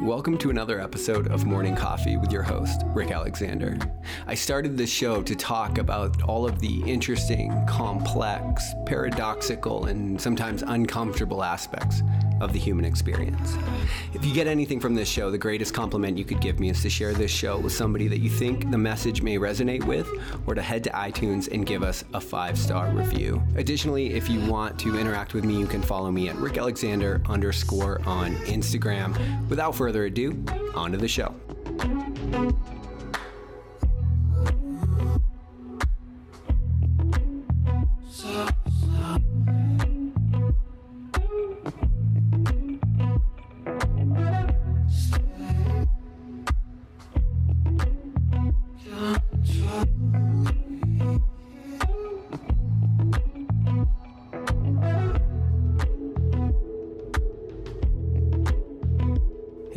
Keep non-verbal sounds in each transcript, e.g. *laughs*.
Welcome to another episode of Morning Coffee with your host, Rick Alexander. I started this show to talk about all of the interesting, complex, paradoxical, and sometimes uncomfortable aspects of the human experience. If you get anything from this show, the greatest compliment you could give me is to share this show with somebody that you think the message may resonate with, or to head to iTunes and give us a five star review. Additionally, if you want to interact with me, you can follow me at Rick Alexander underscore on Instagram. Without further ado, on to the show.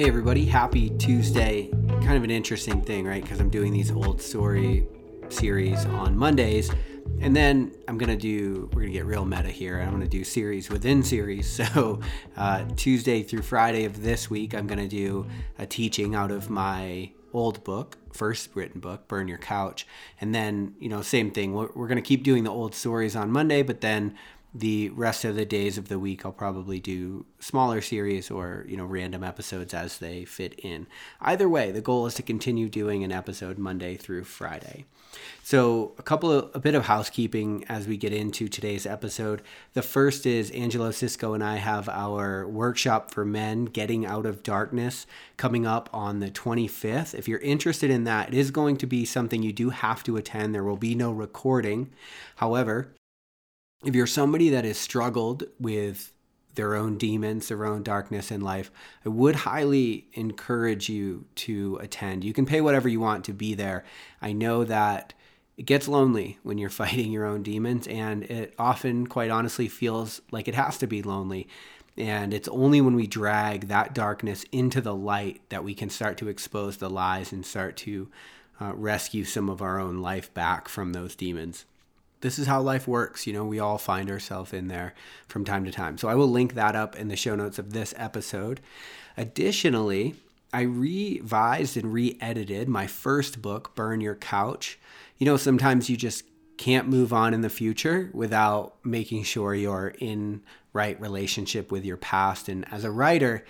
Everybody, happy Tuesday. Kind of an interesting thing, right? Because I'm doing these old story series on Mondays. And then I'm going to do, we're going to get real meta here. I'm going to do series within series. *laughs* So, uh, Tuesday through Friday of this week, I'm going to do a teaching out of my old book, first written book, Burn Your Couch. And then, you know, same thing. We're, we're going to keep doing the old stories on Monday, but then the rest of the days of the week I'll probably do smaller series or you know random episodes as they fit in. Either way, the goal is to continue doing an episode Monday through Friday. So, a couple of a bit of housekeeping as we get into today's episode. The first is Angelo Cisco and I have our workshop for men getting out of darkness coming up on the 25th. If you're interested in that, it is going to be something you do have to attend. There will be no recording. However, if you're somebody that has struggled with their own demons, their own darkness in life, I would highly encourage you to attend. You can pay whatever you want to be there. I know that it gets lonely when you're *laughs* fighting your own demons, and it often, quite honestly, feels like it has to be lonely. And it's only when we drag that darkness into the light that we can start to expose the lies and start to uh, rescue some of our own life back from those demons this is how life works. You know, we all find ourselves in there from time to time. So I will link that up in the show notes of this episode. Additionally, I revised and re edited my first book, Burn Your Couch. You know, sometimes you just can't move on in the future without making sure you're in right relationship with your past. And as a writer,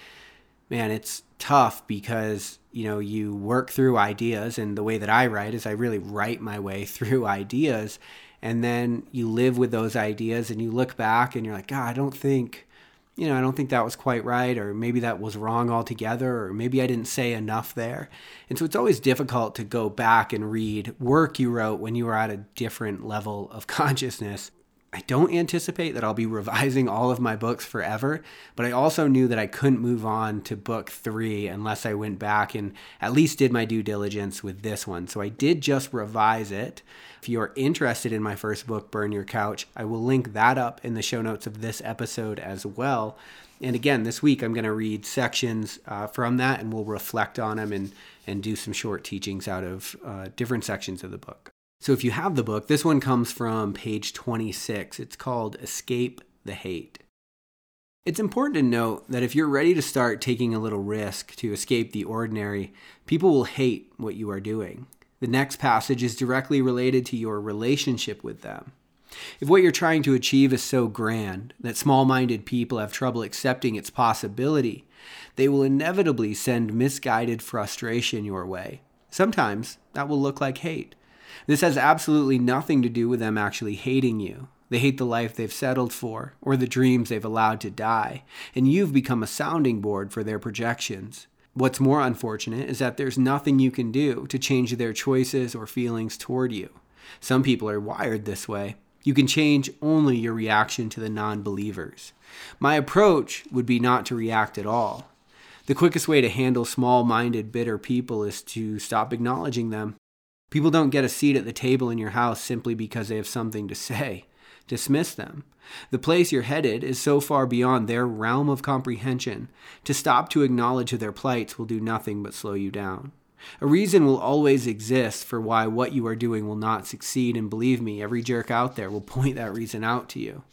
man, it's tough because, you know, you work through ideas. And the way that I write is I really write my way *laughs* through ideas and then you live with those ideas and you look back and you're like god i don't think you know i don't think that was quite right or maybe that was wrong altogether or maybe i didn't say enough there. And so it's always difficult to go back and read work you wrote when you were at a different level of *laughs* consciousness I don't anticipate that I'll be *laughs* revising all of my books forever, but I also knew that I couldn't move on to book three unless I went back and at least did my due diligence with this one. So I did just revise it. If you are interested in my first book, Burn Your Couch, I will link that up in the show notes of this episode as well. And again, this week I'm going to read sections uh, from that and we'll reflect on them and, and do some short teachings out of uh, different sections of the book. So if you have the book, this one comes from page 26. It's called Escape the Hate. It's important to note that if you're ready to start taking a little risk to escape the ordinary, people will hate what you are doing. The next passage is directly related to your relationship with them. If what you're trying to achieve is so grand that small minded people have trouble accepting its possibility, they will inevitably send misguided frustration your way. Sometimes that will look like hate. This has absolutely nothing to do with them actually hating you. They hate the life they've settled for, or the dreams they've allowed to die, and you've become a sounding board for their projections. What's more unfortunate is that there's nothing you can do to change their choices or feelings toward you. Some people are wired this way. You can change only your reaction to the non believers. My approach would be not to react at all. The quickest way to handle small minded, bitter people is to stop acknowledging them. People don't get a seat at the table in your house simply because they have something to say. Dismiss them. The place you're headed is so far beyond their realm of comprehension. To stop to acknowledge their plights will do nothing but slow you down. A reason will always exist for why what you are doing will not succeed, and believe me, every jerk out there will *laughs* point that reason out to you.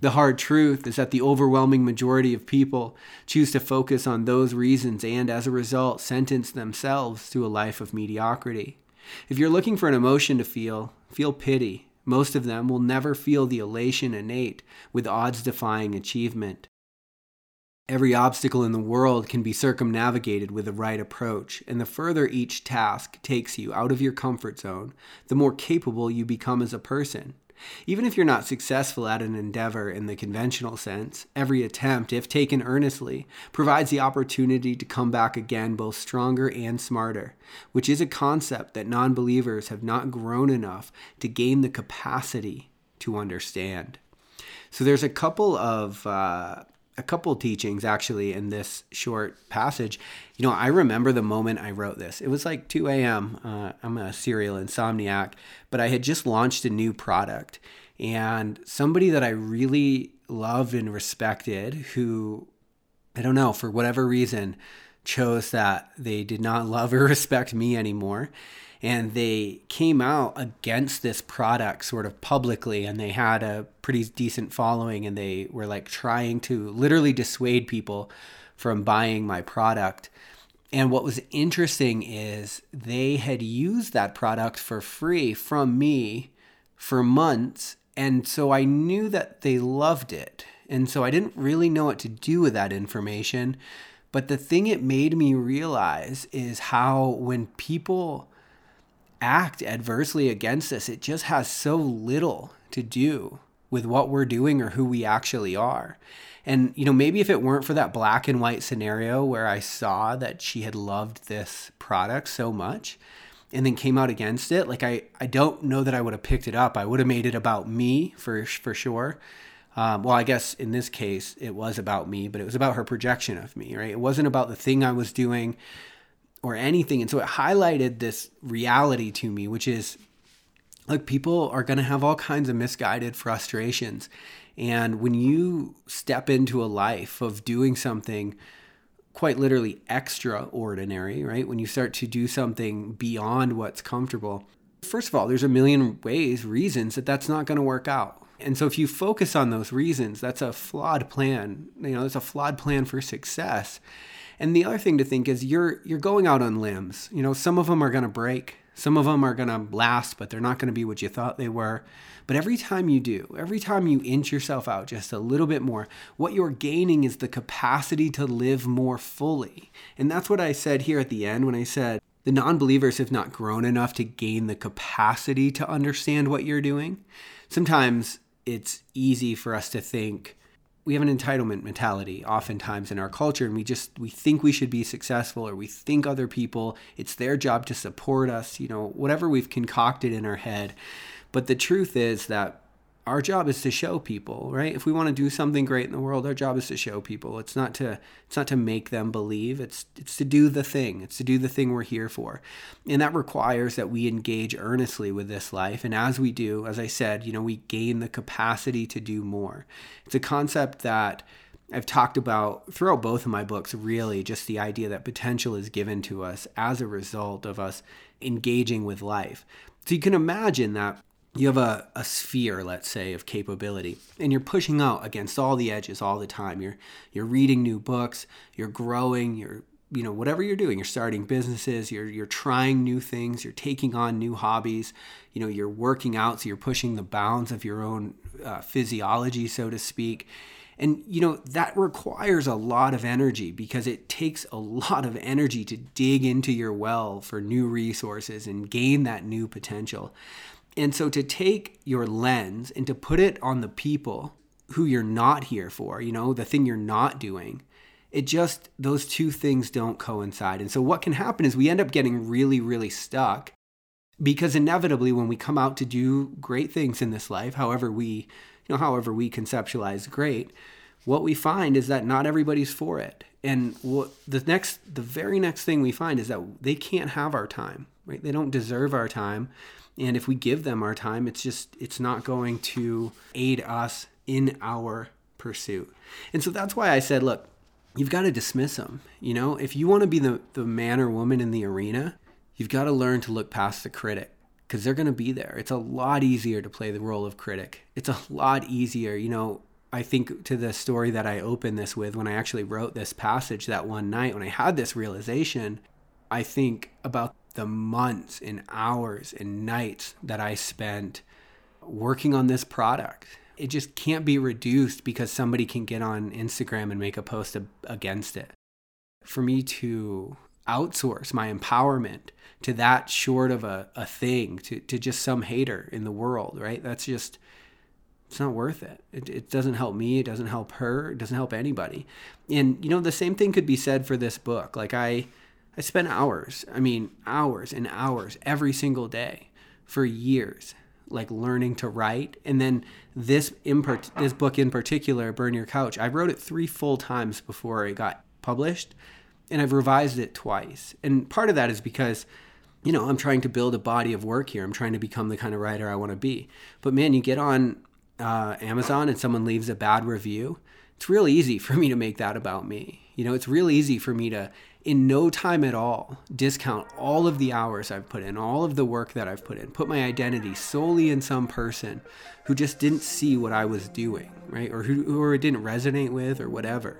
The hard truth is that the overwhelming majority of people choose to focus on those reasons and, as a result, sentence themselves to a life of mediocrity. If you're looking for an emotion to feel, feel pity. Most of them will never feel the elation innate with odds defying achievement. Every obstacle in the world can be circumnavigated with the right approach, and the further each task takes you out of your comfort zone, the more capable you become as a person. Even if you're not successful at an endeavor in the conventional sense, every attempt, if taken earnestly, provides the opportunity to come back again both stronger and smarter, which is a concept that non believers have not grown enough to gain the capacity to understand. So there's a couple of uh, a couple teachings actually in this short passage. You know, I remember the moment I wrote this. It was like 2 a.m. Uh, I'm a serial insomniac, but I had just launched a new product. And somebody that I really loved and respected, who, I don't know, for whatever reason, chose that they did not love or *laughs* respect me anymore and they came out against this product sort of publicly and they had a pretty decent following and they were like trying to literally dissuade people from buying my product. And what was interesting is they had used that product for free from me for months and so I knew that they loved it. And so I didn't really know what to do with that information. But the thing it made me realize is how when people act adversely against us, it just has so little to do with what we're doing or who we actually are. And, you know, maybe if it weren't for that black and white scenario where I saw that she had loved this product so much and then came out against it, like I, I don't know that I would have picked it up. I would have made it about me for, for sure. Um, well, I guess in this case, it was about me, but it was about her projection of me, right? It wasn't about the thing I was doing or anything. And so it highlighted this reality to me, which is like people are going to have all kinds of misguided frustrations. And when you step into a life of doing something quite literally extraordinary, right? When you start to do something beyond what's comfortable, first of all, there's a million ways, reasons that that's not going to work out. And so if you focus on those reasons, that's a flawed plan. You know, it's a flawed plan for success. And the other thing to think is you're you're going out on limbs. You know, some of them are going to break, some of them are going to last, but they're not going to be what you thought they were. But every time you do, every time you inch yourself out just a little bit more, what you're gaining is the capacity to live more fully. And that's what I said here at the end when I said the non believers have not grown enough to gain the capacity to understand what you're doing. Sometimes it's easy for us to think, we have an entitlement mentality oftentimes in our culture and we just we think we should be successful or we think other people it's their job to support us you know whatever we've concocted in our head. But the truth is that our job is to show people right? If we want to do something great in the world our job is to show people. It's not to it's not to make them believe. It's it's to do the thing. It's to do the thing we're here for. And that requires that we engage earnestly with this life. And as we do as i said you know we gain the capacity to do more. It's a concept that I've talked about throughout both of my books, really, just the idea that potential is given to us as a result of us engaging with life. So you can imagine that you have a, a sphere let's say of capability and you're pushing out against all the edges all the time. You're you're reading new books you're growing you're you know whatever you're doing you're starting businesses you're you're trying new things you're taking on new hobbies you know you're working out so you're pushing the bounds of your own uh, physiology so to speak. And you know that requires a lot of energy because it takes a lot of energy to dig into your well for new resources and gain that new potential and so to take your lens and to put it on the people who you're not here for, you know, the thing you're not doing, it just, those two things don't coincide. And so what can happen is we end up getting really, really stuck because inevitably when we come out to do great things in this life, however we, you know, however we conceptualize great, what we find is that not everybody's for it. And what the next, the very next thing we find is that they can't have our time, right? They don't deserve our time and if we give them our time it's just it's not going to aid us in our pursuit. And so that's why i said look you've got to dismiss them you know? If you want to be the, the man or woman in the arena you've got to learn to look past the critic because they're going to be there. It's a lot easier to play the role of critic. It's a lot easier you know? I think to the story that I opened this with when I actually wrote this passage that one night when I had this realization, I think about the months and hours and nights that I spent working on this product. It just can't be reduced because somebody can get on Instagram and make a post against it. For me to outsource my empowerment to that short of a, a thing, to, to just some hater in the world, right? That's just, it's not worth it. it. It doesn't help me. It doesn't help her. It doesn't help anybody. And, you know, the same thing could be said for this book. Like, I, I spent hours, I mean, hours and hours every single day for years like learning to write. And then this this book in particular, Burn Your Couch, I wrote it three full times before it got published, and I've revised it twice. And part of that is because you know, I'm trying to build a body of work here. I'm trying to become the kind of writer I want to be. But man, you get on uh, Amazon and someone leaves a bad review, it's real easy for me to make that about me. You know, it's real easy for me to in no time at all discount all of the hours I've put in, all of the work that I've put in, put my identity solely in some person who just didn't see what I was doing, right? Or who or it didn't resonate with or whatever.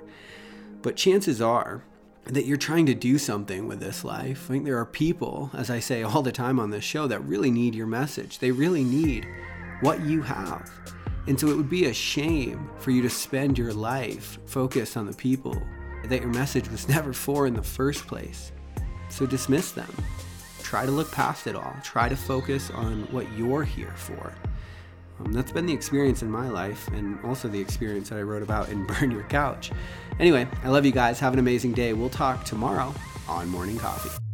But chances are that you're trying to do something with this life. I think there are people, as I say all the time on this show, that really need your message. They really need what you have. And so it would be a shame for you to spend your life focused on the people that your message was *laughs* never for in the first place. So dismiss them. Try to look past it all. Try to focus on what you're here for. Um, that's been the experience in my life and also the experience that I wrote about in *laughs* Burn Your Couch. Anyway, I love you guys. Have an amazing day. We'll talk tomorrow on Morning Coffee.